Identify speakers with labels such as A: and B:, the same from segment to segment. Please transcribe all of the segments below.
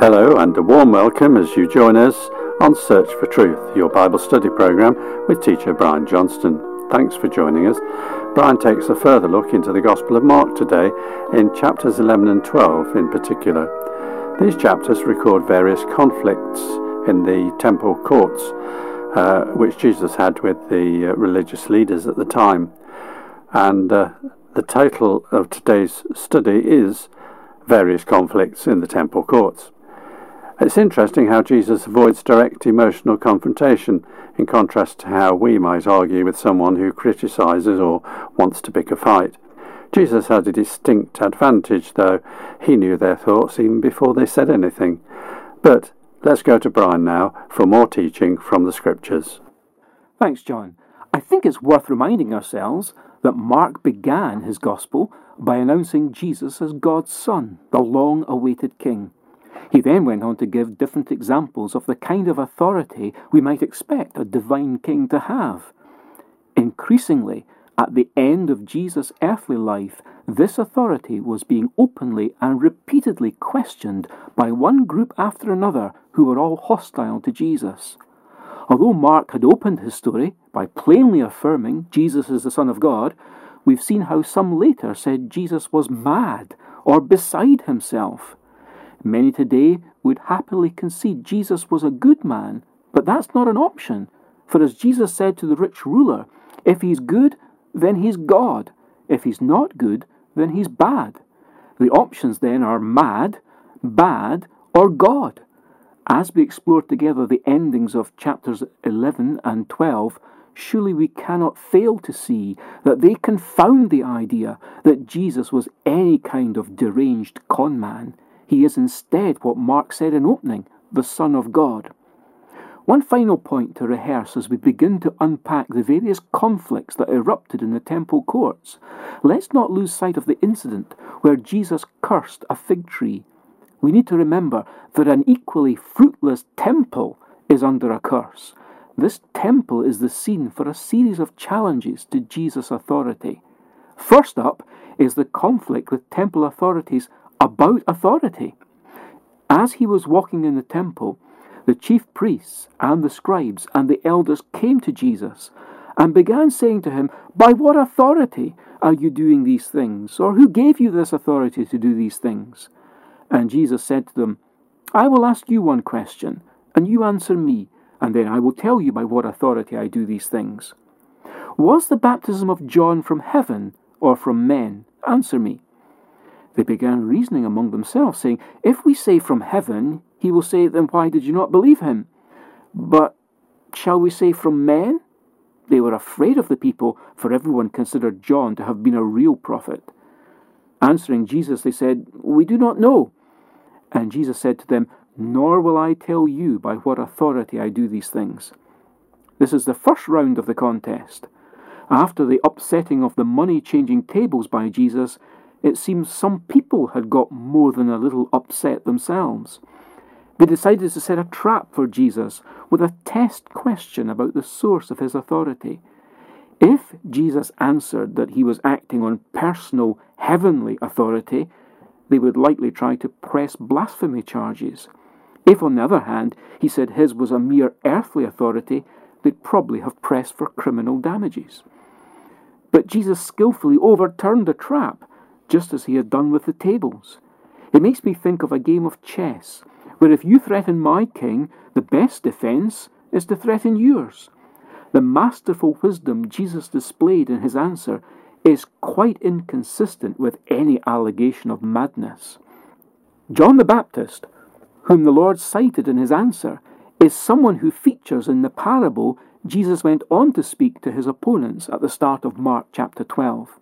A: Hello, and a warm welcome as you join us on Search for Truth, your Bible study program with teacher Brian Johnston. Thanks for joining us. Brian takes a further look into the Gospel of Mark today in chapters 11 and 12 in particular. These chapters record various conflicts in the temple courts uh, which Jesus had with the uh, religious leaders at the time. And uh, the title of today's study is Various Conflicts in the Temple Courts. It's interesting how Jesus avoids direct emotional confrontation, in contrast to how we might argue with someone who criticizes or wants to pick a fight. Jesus had a distinct advantage, though. He knew their thoughts even before they said anything. But let's go to Brian now for more teaching from the Scriptures.
B: Thanks, John. I think it's worth reminding ourselves that Mark began his Gospel by announcing Jesus as God's Son, the long awaited King. He then went on to give different examples of the kind of authority we might expect a divine king to have. Increasingly, at the end of Jesus' earthly life, this authority was being openly and repeatedly questioned by one group after another who were all hostile to Jesus. Although Mark had opened his story by plainly affirming Jesus is the Son of God, we've seen how some later said Jesus was mad or beside himself. Many today would happily concede Jesus was a good man, but that's not an option. For as Jesus said to the rich ruler, if he's good, then he's God. If he's not good, then he's bad. The options then are mad, bad, or God. As we explore together the endings of chapters 11 and 12, surely we cannot fail to see that they confound the idea that Jesus was any kind of deranged conman. He is instead what Mark said in opening, the Son of God. One final point to rehearse as we begin to unpack the various conflicts that erupted in the temple courts. Let's not lose sight of the incident where Jesus cursed a fig tree. We need to remember that an equally fruitless temple is under a curse. This temple is the scene for a series of challenges to Jesus' authority. First up is the conflict with temple authorities about authority. As he was walking in the temple, the chief priests and the scribes and the elders came to Jesus and began saying to him, By what authority are you doing these things? Or who gave you this authority to do these things? And Jesus said to them, I will ask you one question, and you answer me, and then I will tell you by what authority I do these things. Was the baptism of John from heaven or from men? Answer me. They began reasoning among themselves, saying, If we say from heaven, he will say, Then why did you not believe him? But shall we say from men? They were afraid of the people, for everyone considered John to have been a real prophet. Answering Jesus, they said, We do not know. And Jesus said to them, Nor will I tell you by what authority I do these things. This is the first round of the contest. After the upsetting of the money changing tables by Jesus, it seems some people had got more than a little upset themselves. They decided to set a trap for Jesus with a test question about the source of his authority. If Jesus answered that he was acting on personal heavenly authority, they would likely try to press blasphemy charges. If, on the other hand, he said his was a mere earthly authority, they'd probably have pressed for criminal damages. But Jesus skillfully overturned the trap just as he had done with the tables. It makes me think of a game of chess, where if you threaten my king, the best defence is to threaten yours. The masterful wisdom Jesus displayed in his answer is quite inconsistent with any allegation of madness. John the Baptist, whom the Lord cited in his answer, is someone who features in the parable Jesus went on to speak to his opponents at the start of Mark chapter 12.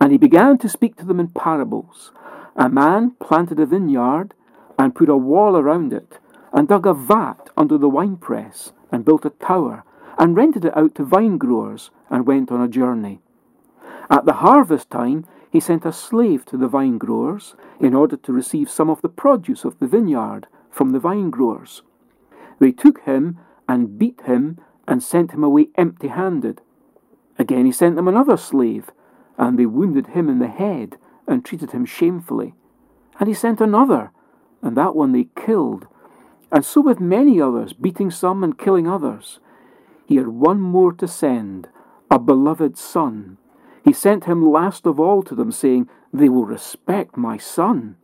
B: And he began to speak to them in parables. A man planted a vineyard and put a wall around it, and dug a vat under the winepress, and built a tower, and rented it out to vine growers, and went on a journey. At the harvest time, he sent a slave to the vine growers in order to receive some of the produce of the vineyard from the vine growers. They took him and beat him and sent him away empty handed. Again, he sent them another slave and they wounded him in the head and treated him shamefully. And he sent another, and that one they killed, and so with many others, beating some and killing others. He had one more to send, a beloved son. He sent him last of all to them, saying, They will respect my son.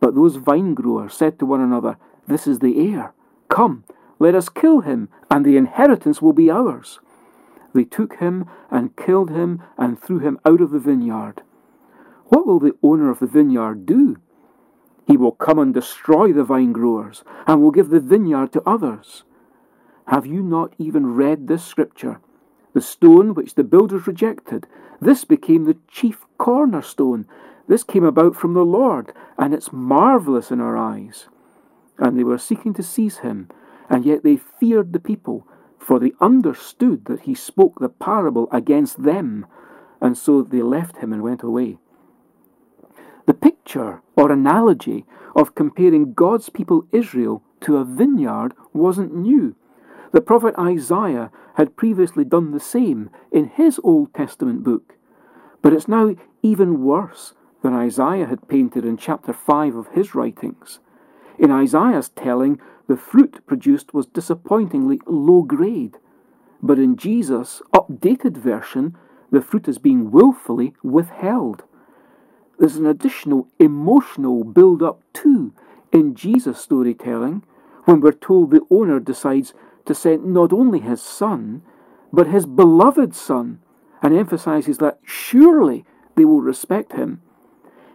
B: But those vine growers said to one another, This is the heir. Come, let us kill him, and the inheritance will be ours. They took him and killed him and threw him out of the vineyard. What will the owner of the vineyard do? He will come and destroy the vine growers, and will give the vineyard to others. Have you not even read this scripture? The stone which the builders rejected, this became the chief cornerstone. This came about from the Lord, and it's marvellous in our eyes. And they were seeking to seize him, and yet they feared the people, for they understood that he spoke the parable against them, and so they left him and went away. The picture or analogy of comparing God's people Israel to a vineyard wasn't new. The prophet Isaiah had previously done the same in his Old Testament book. But it's now even worse than Isaiah had painted in chapter 5 of his writings. In Isaiah's telling, the fruit produced was disappointingly low grade. But in Jesus' updated version, the fruit is being willfully withheld. There's an additional emotional build up too in Jesus' storytelling when we're told the owner decides to send not only his son, but his beloved son, and emphasizes that surely they will respect him.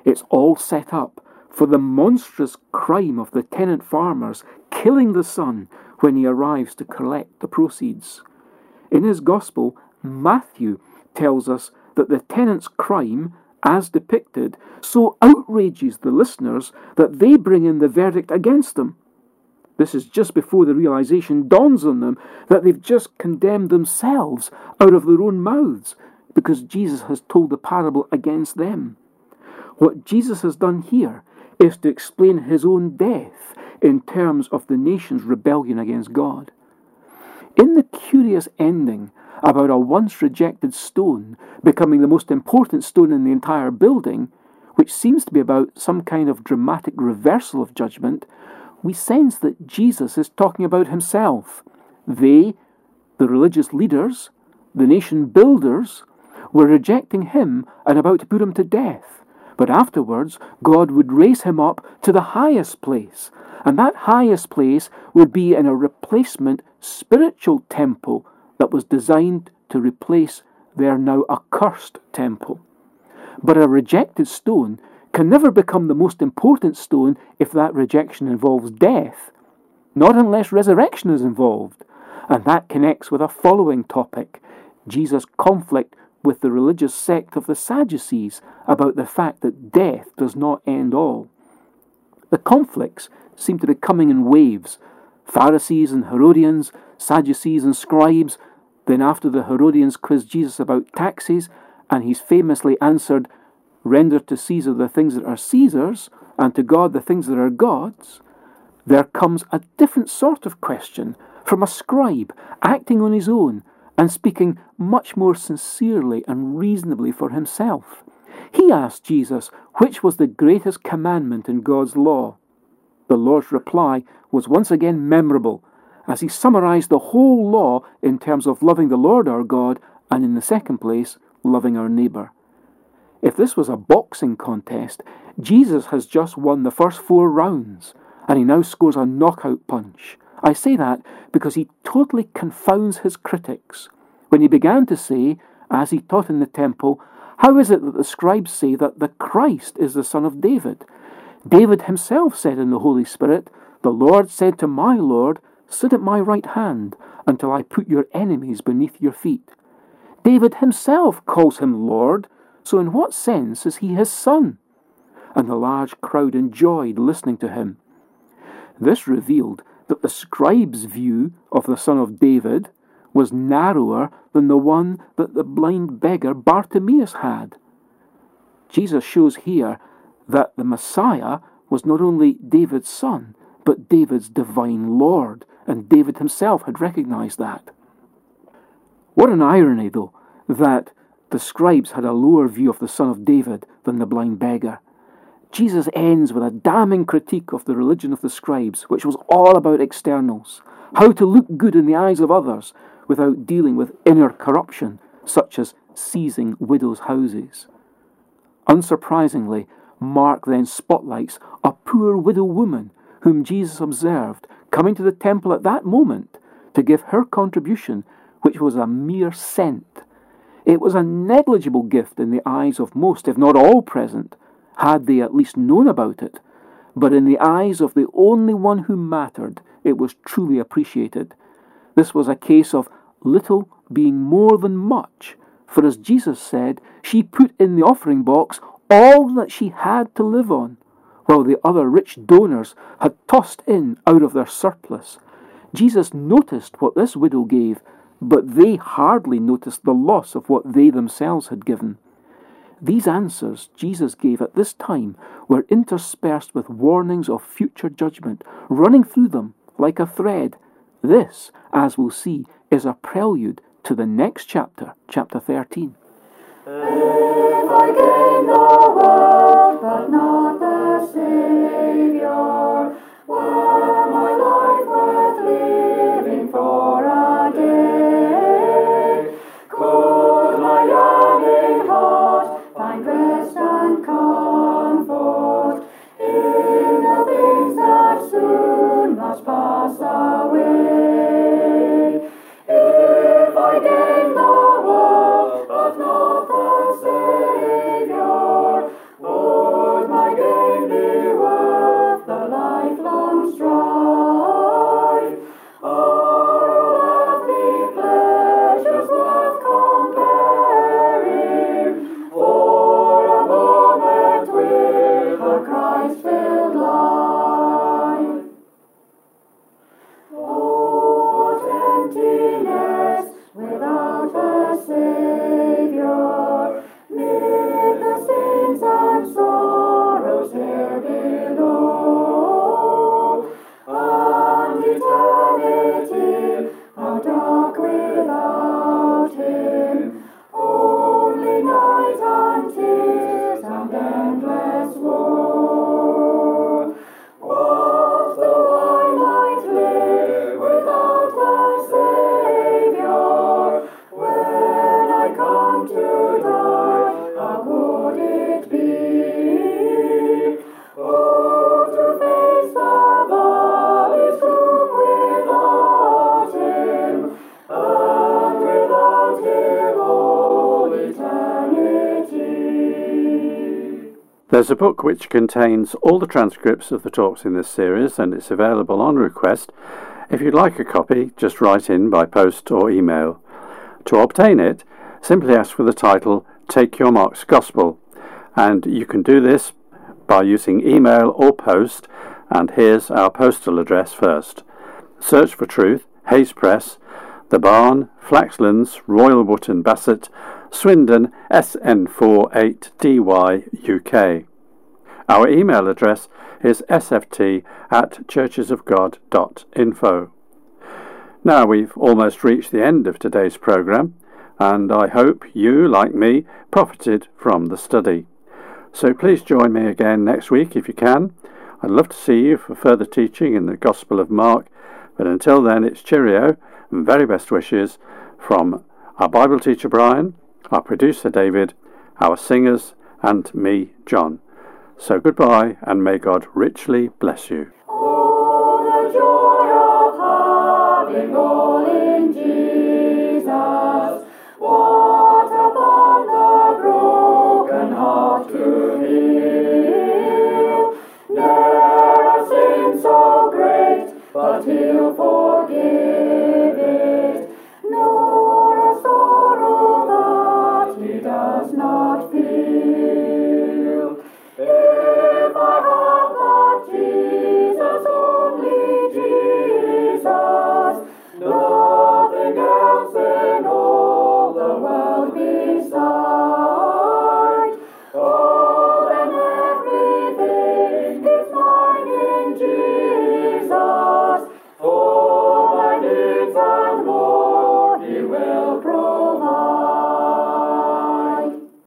B: It's all set up for the monstrous crime of the tenant farmers killing the son when he arrives to collect the proceeds. In his Gospel, Matthew tells us that the tenant's crime, as depicted, so outrages the listeners that they bring in the verdict against them. This is just before the realization dawns on them that they've just condemned themselves out of their own mouths because Jesus has told the parable against them. What Jesus has done here is to explain his own death in terms of the nation's rebellion against God. In the curious ending about a once rejected stone becoming the most important stone in the entire building, which seems to be about some kind of dramatic reversal of judgment, we sense that Jesus is talking about himself. They, the religious leaders, the nation builders, were rejecting him and about to put him to death. But afterwards, God would raise him up to the highest place, and that highest place would be in a replacement spiritual temple that was designed to replace their now accursed temple. But a rejected stone can never become the most important stone if that rejection involves death, not unless resurrection is involved. And that connects with a following topic Jesus' conflict with the religious sect of the Sadducees about the fact that death does not end all. The conflicts seem to be coming in waves Pharisees and Herodians, Sadducees and scribes. Then, after the Herodians quizzed Jesus about taxes, and he's famously answered, Render to Caesar the things that are Caesar's, and to God the things that are God's, there comes a different sort of question from a scribe acting on his own and speaking much more sincerely and reasonably for himself. He asked Jesus which was the greatest commandment in God's law. The Lord's reply was once again memorable as he summarized the whole law in terms of loving the Lord our God and, in the second place, loving our neighbour. If this was a boxing contest, Jesus has just won the first four rounds, and he now scores a knockout punch. I say that because he totally confounds his critics when he began to say, as he taught in the temple, How is it that the scribes say that the Christ is the son of David? David himself said in the Holy Spirit, The Lord said to my Lord, Sit at my right hand until I put your enemies beneath your feet. David himself calls him Lord, so in what sense is he his son? And the large crowd enjoyed listening to him. This revealed that the scribe's view of the son of David was narrower than the one that the blind beggar Bartimaeus had. Jesus shows here that the Messiah was not only David's son, but David's divine Lord, and David himself had recognized that. What an irony, though, that the scribes had a lower view of the son of David than the blind beggar.
C: Jesus ends with a damning critique of the religion of the scribes, which was all about externals, how to look good in the eyes of others without dealing with inner corruption, such as seizing widows' houses. Unsurprisingly, Mark then spotlights a poor widow woman whom Jesus observed coming to the temple at that moment to give her contribution, which was a mere cent. It was a negligible gift in the eyes of most, if not all present, had they at least known about it. But in the eyes of the only one who mattered, it was truly appreciated. This was a case of little being more than much, for as Jesus said, she put in the offering box all that she had to live on, while the other rich donors had tossed in out of their surplus. Jesus noticed what this widow gave, but they hardly noticed the loss of what they themselves had given. These answers Jesus gave at this time were interspersed with warnings of future judgment, running through them like a thread. This, as we'll see, is a prelude to the next chapter, chapter 13.
A: There's a book which contains all the transcripts of the talks in this series, and it's available on request. If you'd like a copy, just write in by post or email. To obtain it, simply ask for the title Take Your Mark's Gospel, and you can do this by using email or post. And here's our postal address first Search for Truth, Hayes Press, The Barn, Flaxlands, Royal Wootton Bassett, Swindon, SN48DY, UK. Our email address is sft at churchesofgod.info. Now we've almost reached the end of today's programme, and I hope you, like me, profited from the study. So please join me again next week if you can. I'd love to see you for further teaching in the Gospel of Mark, but until then, it's cheerio and very best wishes from our Bible teacher Brian, our producer David, our singers, and me, John. So goodbye, and may God richly bless you.
D: Oh,